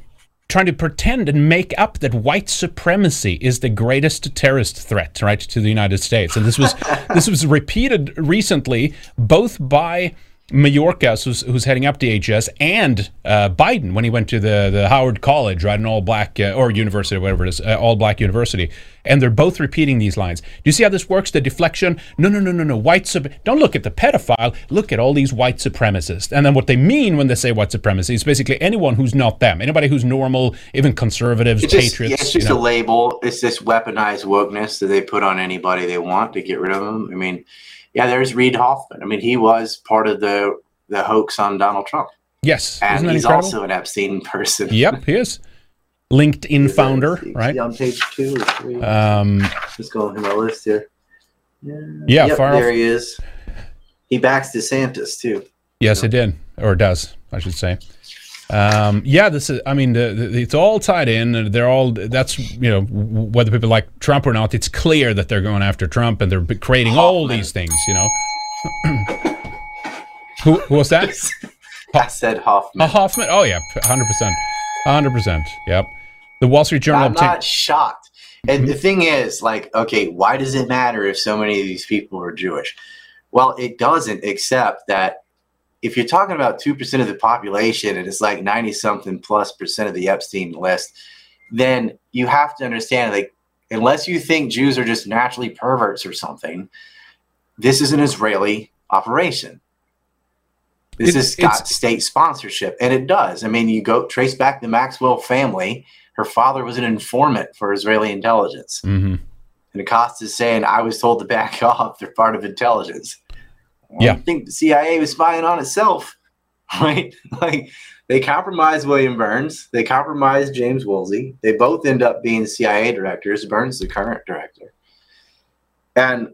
trying to pretend and make up that white supremacy is the greatest terrorist threat, right, to the United States. And this was this was repeated recently, both by Mayorkas, who's, who's heading up DHS, and uh, Biden when he went to the, the Howard College, right, an all black uh, or university, whatever it is, uh, all black university, and they're both repeating these lines. Do you see how this works? The deflection? No, no, no, no, no. White sub- don't look at the pedophile. Look at all these white supremacists. And then what they mean when they say white supremacy is basically anyone who's not them, anybody who's normal, even conservatives, It's just, patriots. yeah, it's just you know. a label. It's this weaponized wokeness that they put on anybody they want to get rid of them. I mean, yeah, there's Reid Hoffman. I mean, he was part of the the hoax on Donald Trump, yes, and isn't that he's incredible? also an Epstein person. Yep, he is. LinkedIn founder, Is he right? On page two or three. Um, Let's go into my list here. Yeah, Yeah, Yep, far there off- he is. He backs DeSantis too. Yes, it did, or does, I should say. Um, yeah, this is. I mean, the, the, it's all tied in. They're all. That's you know, whether people like Trump or not, it's clear that they're going after Trump and they're creating all these things. You know. who, who was that? I said Hoffman. Uh, Hoffman. Oh yeah, hundred percent, hundred percent. Yep. The Wall Street Journal. I'm not shocked. And the thing is, like, okay, why does it matter if so many of these people are Jewish? Well, it doesn't, except that if you're talking about 2% of the population and it's like 90 something plus percent of the Epstein list, then you have to understand, like, unless you think Jews are just naturally perverts or something, this is an Israeli operation. This It- has got state sponsorship, and it does. I mean, you go trace back the Maxwell family. Her father was an informant for Israeli intelligence. Mhm. And Acosta's saying, I was told to back off. They're part of intelligence. Well, Yeah. I think the CIA was spying on itself, right? Like they compromised William Burns. They compromised James Woolsey. They both end up being CIA directors. Burns, the current director. And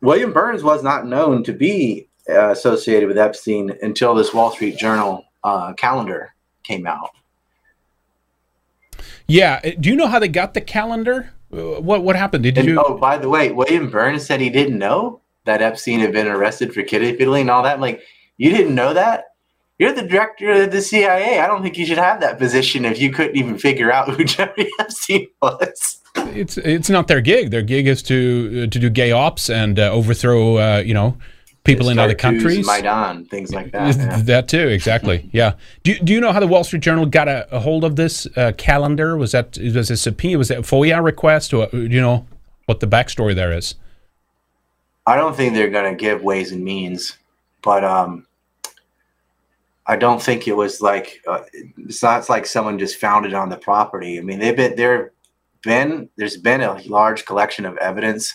William Burns was not known to be uh, associated with Epstein until this Wall Street Journal uh, calendar came out. Yeah. uh, Do you know how they got the calendar? Uh, What what happened? Did And you? oh, by the way, William Burns said he didn't know that Epstein had been arrested for kidney fiddling and all that. I'm like, you didn't know that? You're the director of the CIA. I don't think you should have that position if you couldn't even figure out who Jeffrey Epstein was. It's it's not their gig. Their gig is to uh, to do gay ops and uh, overthrow uh, you know people in other countries. Maidan, things like that. yeah. That too, exactly. Yeah. Do Do you know how the Wall Street Journal got a, a hold of this uh, calendar? Was that was it a subpoena? Was it a FOIA request? Or do you know what the backstory there is? I don't think they're going to give ways and means, but um, I don't think it was like uh, it's not like someone just found it on the property. I mean, they've been there. Been there's been a large collection of evidence,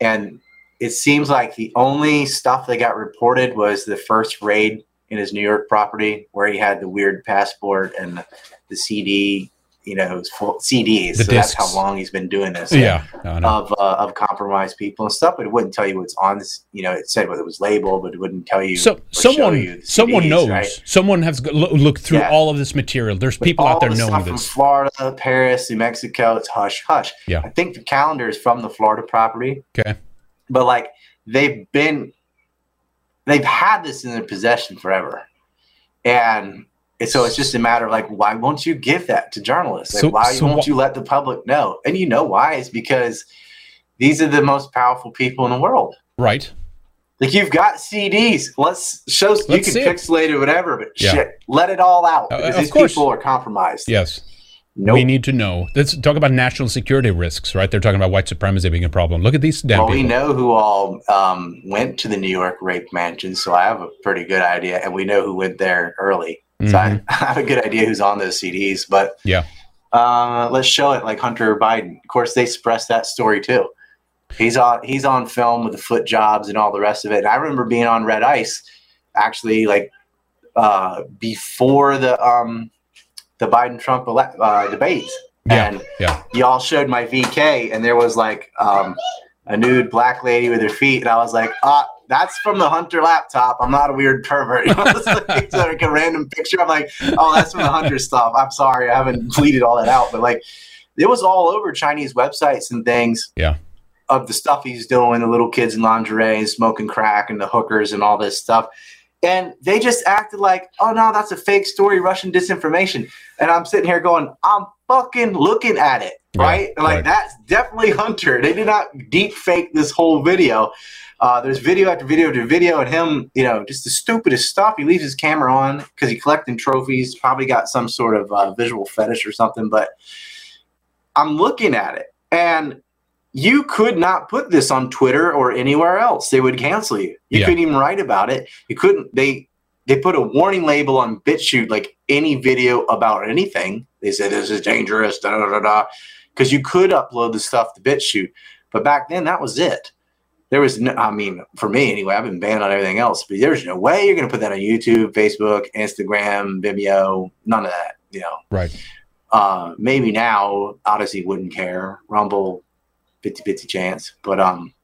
and it seems like the only stuff that got reported was the first raid in his New York property where he had the weird passport and the CD, you know, his full CDs. The so that's how long he's been doing this Yeah. No, no. of uh, of compromised people and stuff, but it wouldn't tell you what's on this. You know, it said what it was labeled, but it wouldn't tell you. So someone you the someone knows. right? Someone has looked through Yeah. all of this material. There's But people out there the knowing stuff from this. Florida, Paris, New Mexico, it's hush hush. Yeah. I think the calendar is from the Florida property, Okay. but like they've been, they've had this in their possession forever, and. And So it's just a matter of like, why won't you give that to journalists? Like, So- why so won't wh- you let the public know? And you know why? It's because these are the most powerful people in the world. Right. Like you've got CDs. Let's show you Let's can see it. or whatever, but Yeah. shit, let it all out Uh, because of these course. people are compromised. Yes. Nope. We need to know. Let's talk about national security risks, right? They're talking about white supremacy being a problem. Look at these damn well, we know who all um, went to the New York rape mansion, so I have a pretty good idea, and we know who went there early. So I, I have a good idea who's on those CDs. But Mm-hmm. Yeah. uh, let's show it like Hunter Biden. Of course, they suppressed that story too. He's on he's on film with the foot jobs and all the rest of it. And I remember being on Red Ice, actually, like uh, before the um, the Biden Trump ele- uh, debates, Yeah. and Yeah. y'all showed my VK, and there was like um, a nude black lady with her feet, and I was like, ah, that's from the Hunter laptop. I'm not a weird pervert. It was like, it's like a random picture. I'm like, oh, that's from the Hunter stuff. I'm sorry, I haven't deleted all that out, but like, it was all over Chinese websites and things. Yeah. Of the stuff he's doing, the little kids in lingerie and smoking crack and the hookers and all this stuff. And they just acted like, oh no, that's a fake story, Russian disinformation. And I'm sitting here going, I'm fucking looking at it, Yeah, right? like right. that's definitely Hunter. They did not deep fake this whole video. Uh, there's video after video after video, and him, you know, just the stupidest stuff. He leaves his camera on because he's collecting trophies. Probably got some sort of uh, visual fetish or something. But I'm looking at it, and you could not put this on Twitter or anywhere else. They would cancel you. You Yeah. couldn't even write about it. You couldn't. They they put a warning label on BitChute, like any video about anything. They said this is dangerous, da da da da, because you could upload the stuff to BitChute, but back then that was it. There was no, I mean, for me anyway, I've been banned on everything else, but there's no way you're going to put that on YouTube, Facebook, Instagram, Vimeo, none of that. You know, Right. uh, maybe now Odysee wouldn't care. Rumble, 50 50 chance. But um,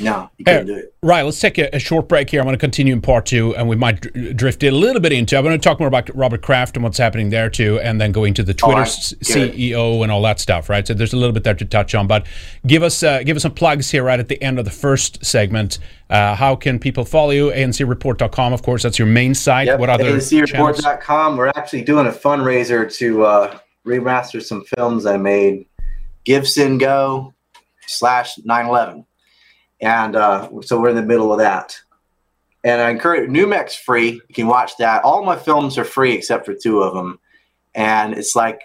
no, you couldn't do it. Right, let's take a, a short break here. I'm going to continue in part two, and we might dr- drift it a little bit into. I'm going to talk more about Robert Kraft and what's happening there too, and then go into the Twitter right. CEO and all that stuff. Right, so there's a little bit there to touch on, but give us uh, give us some plugs here right at the end of the first segment. Uh, how can people follow you? ANCReport.com, of course, that's your main site. Yep. What other? ANCReport.com. We're actually doing a fundraiser to uh, remaster some films I made. GiveSendGo slash 911. And uh, so we're in the middle of that. And I encourage NUMEC's free. You can watch that. All my films are free except for two of them. And it's like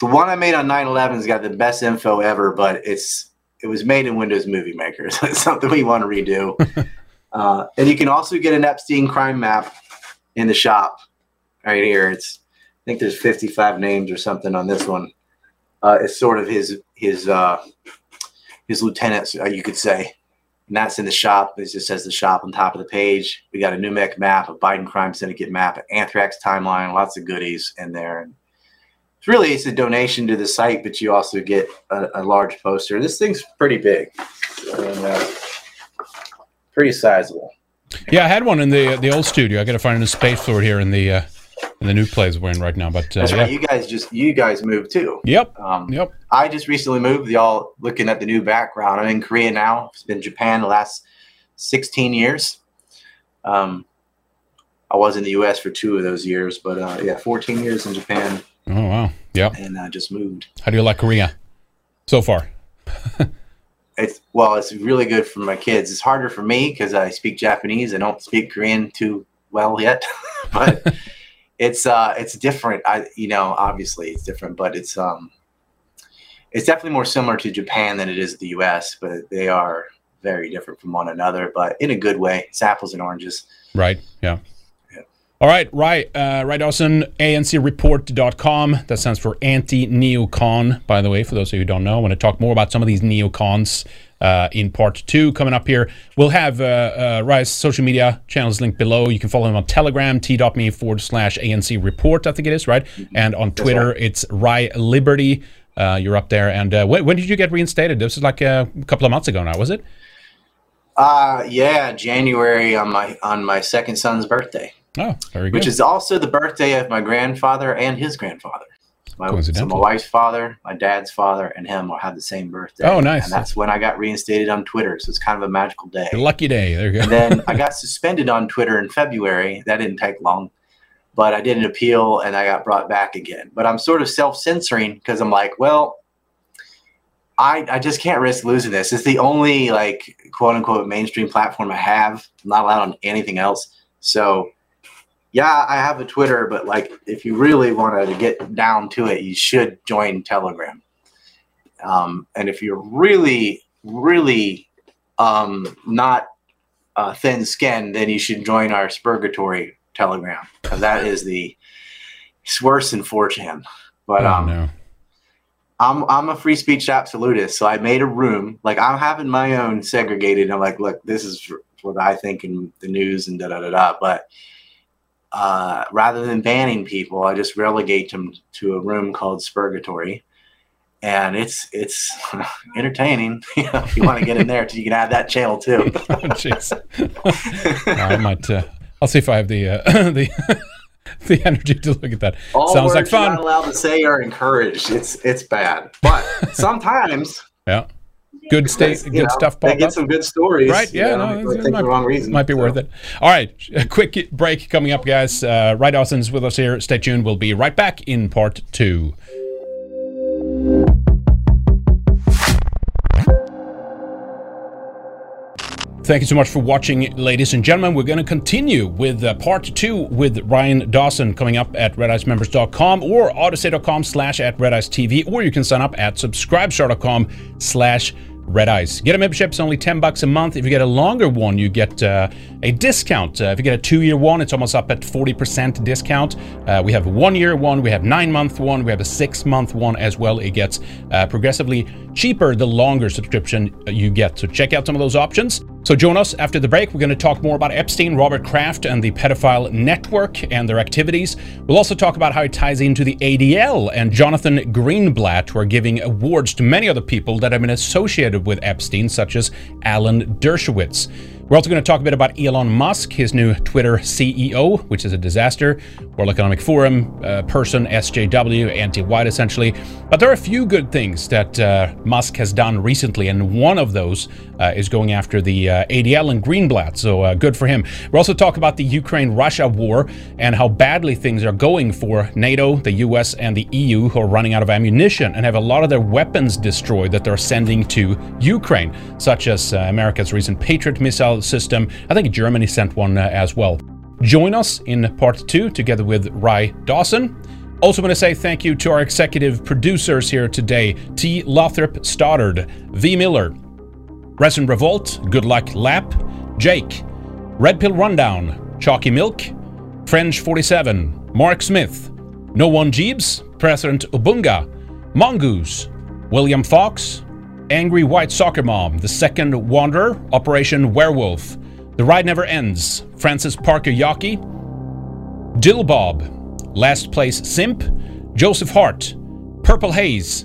the one I made on 9/11's got the best info ever, but it's it was made in Windows Movie Maker. So it's something we want to redo. uh, and you can also get an Epstein crime map in the shop right here. It's I think there's 55 names or something on this one. Uh, it's sort of his his uh, his lieutenants, uh, you could say. And that's in the shop. It just says the shop on top of the page. We got a NUMEC map, a Biden crime syndicate map, an anthrax timeline, lots of goodies in there. And it's really it's a donation to the site, but you also get a, a large poster. This thing's pretty big, and, uh, pretty sizable. Yeah, I had one in the the old studio. I got to find a space for it here in the uh, in the new place we're in right now. But uh, That's yeah. right. You guys just you guys moved too. Yep. Um, Yep. I just recently moved. Y'all looking at the new background. I'm in Korea now. It's been Japan the last 16 years. Um, I was in the U.S. for two of those years, but uh, yeah, 14 years in Japan, Oh wow. Yep. and I just moved. How do you like Korea so far? It's well, it's really good for my kids. It's harder for me because I speak Japanese. I don't speak Korean too well yet, but it's uh, it's different. I you know obviously it's different, but it's um, it's definitely more similar to Japan than it is the U.S. But they are very different from one another, but in a good way. It's apples and oranges. Right. Yeah. Yeah. All right. Right. Uh, right, Dawson. ANCreport.com. That stands for anti neocon, by the way, for those of you who don't know. I want to talk more about some of these neocons uh, in part two coming up here. We'll have uh, uh, Rye's social media channels linked below. You can follow him on Telegram, t.me forward slash ANC report, I think it is, right? And on Twitter, it's Rye Liberty. Uh, you're up there. And uh, when, when did you get reinstated? This was like a couple of months ago now, was it? Uh yeah, January on my on my second son's birthday. Oh, very good. which is also the birthday of my grandfather and his grandfather. My, so my wife's father, my dad's father, and him all had the same birthday. Oh, nice. And that's when I got reinstated on Twitter. So it's kind of a magical day. Lucky day. There you go. and then I got suspended on Twitter in February. That didn't take long, but I did an appeal and I got brought back again. But I'm sort of self censoring because I'm like, well, I, I just can't risk losing this. It's the only like quote unquote mainstream platform I have. I'm not allowed on anything else. So yeah, I have a Twitter, but like if you really wanted to get down to it, you should join Telegram. Um, and if you're really, really um, not uh, thin skinned, then you should join our Spurgatory Telegram because that is the it's worse than 4chan. But oh, um, no. I'm I'm a free speech absolutist, so I made a room. Like I'm having my own segregated. I'm like, look, this is what I think in the news and da da da da. But uh, rather than banning people, I just relegate them to a room called Spurgatory, and it's it's entertaining. you know, if you want to get in there, you can add that channel too. Oh, jeez. I might. Uh, I'll see if I have the uh, the the energy to look at that. All Sounds like words you're not fun. allowed to say are encouraged. It's it's bad, but sometimes Yeah good state, good know, stuff. They get up. some good stories, right? Yeah, know, no, might, the wrong reason might be so. worth it. All right, a quick break coming up, guys. Uh, Dawson's with us here. Stay tuned. We'll be right back in part two. Thank you so much for watching, ladies and gentlemen. We're going to continue with uh, part two with Ryan Dawson coming up at redicemembers.com or odysee.com slash at redice TV, or you can sign up at subscribestar.com slash Red Ice. Get a membership, it's only 10 bucks a month. If you get a longer one, you get uh, a discount. Uh, if you get a two year one, it's almost up at 40% discount. Uh, we have a one year one, we have nine month one, we have a six month one as well. It gets uh, progressively cheaper the longer subscription you get. So check out some of those options. So join us after the break. We're going to talk more about Epstein, Robert Kraft, and the pedophile network and their activities. We'll also talk about how it ties into the ADL and Jonathan Greenblatt, who are giving awards to many other people that have been associated with Epstein, such as Alan Dershowitz. We're also going to talk a bit about Elon Musk, his new Twitter CEO, which is a disaster, World Economic Forum uh, person, SJW, anti-white essentially. But there are a few good things that uh, Musk has done recently, and one of those uh, is going after the uh, ADL and Greenblatt, so uh, good for him. We'll also talk about the Ukraine-Russia war and how badly things are going for NATO, the US, and the EU, who are running out of ammunition and have a lot of their weapons destroyed that they're sending to Ukraine, such as uh, America's recent Patriot missile system. I think Germany sent one uh, as well. Join us in part two together with Rye Dawson. Also, want to say thank you to our executive producers here today T. Lothrop Stoddard, V. Miller, Resin Revolt, Good Luck Lap, Jake, Red Pill Rundown, Chalky Milk, French 47, Mark Smith, No One Jeebs, President Ubunga, Mongoose, William Fox, Angry White Soccer Mom, The Second Wanderer, Operation Werewolf, The Ride Never Ends, Francis Parker Yockey, Dill Bob, Last Place Simp, Joseph Hart, Purple Haze,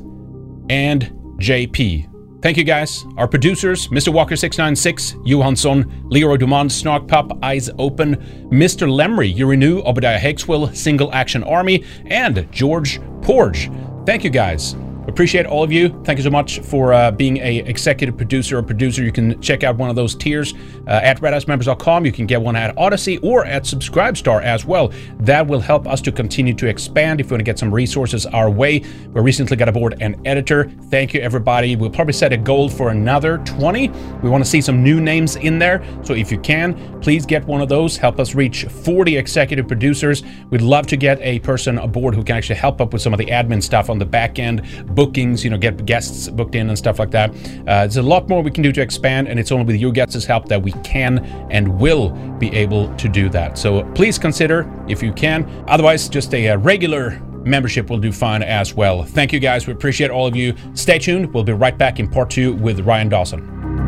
and JP. Thank you guys. Our producers, Mr. Walker696, Johansson, Leroy Dumont, Snark Pup, Eyes Open, Mr. Lemry, Urinu, Obadiah Hexwell, Single Action Army, and George Porge. Thank you guys. Appreciate all of you. Thank you so much for uh, being a executive producer or producer. You can check out one of those tiers uh, at redicemembers.com. You can get one at Odysee or at Subscribestar as well. That will help us to continue to expand if you want to get some resources our way. We recently got aboard an editor. Thank you, everybody. We'll probably set a goal for another 20. We want to see some new names in there. So if you can, please get one of those. Help us reach 40 executive producers. We'd love to get a person aboard who can actually help up with some of the admin stuff on the back end bookings, you know, get guests booked in and stuff like that. Uh, there's a lot more we can do to expand, and it's only with your guests' help that we can and will be able to do that. So please consider if you can. Otherwise, just a, a regular membership will do fine as well. Thank you guys. We appreciate all of you. Stay tuned. We'll be right back in part two with Ryan Dawson.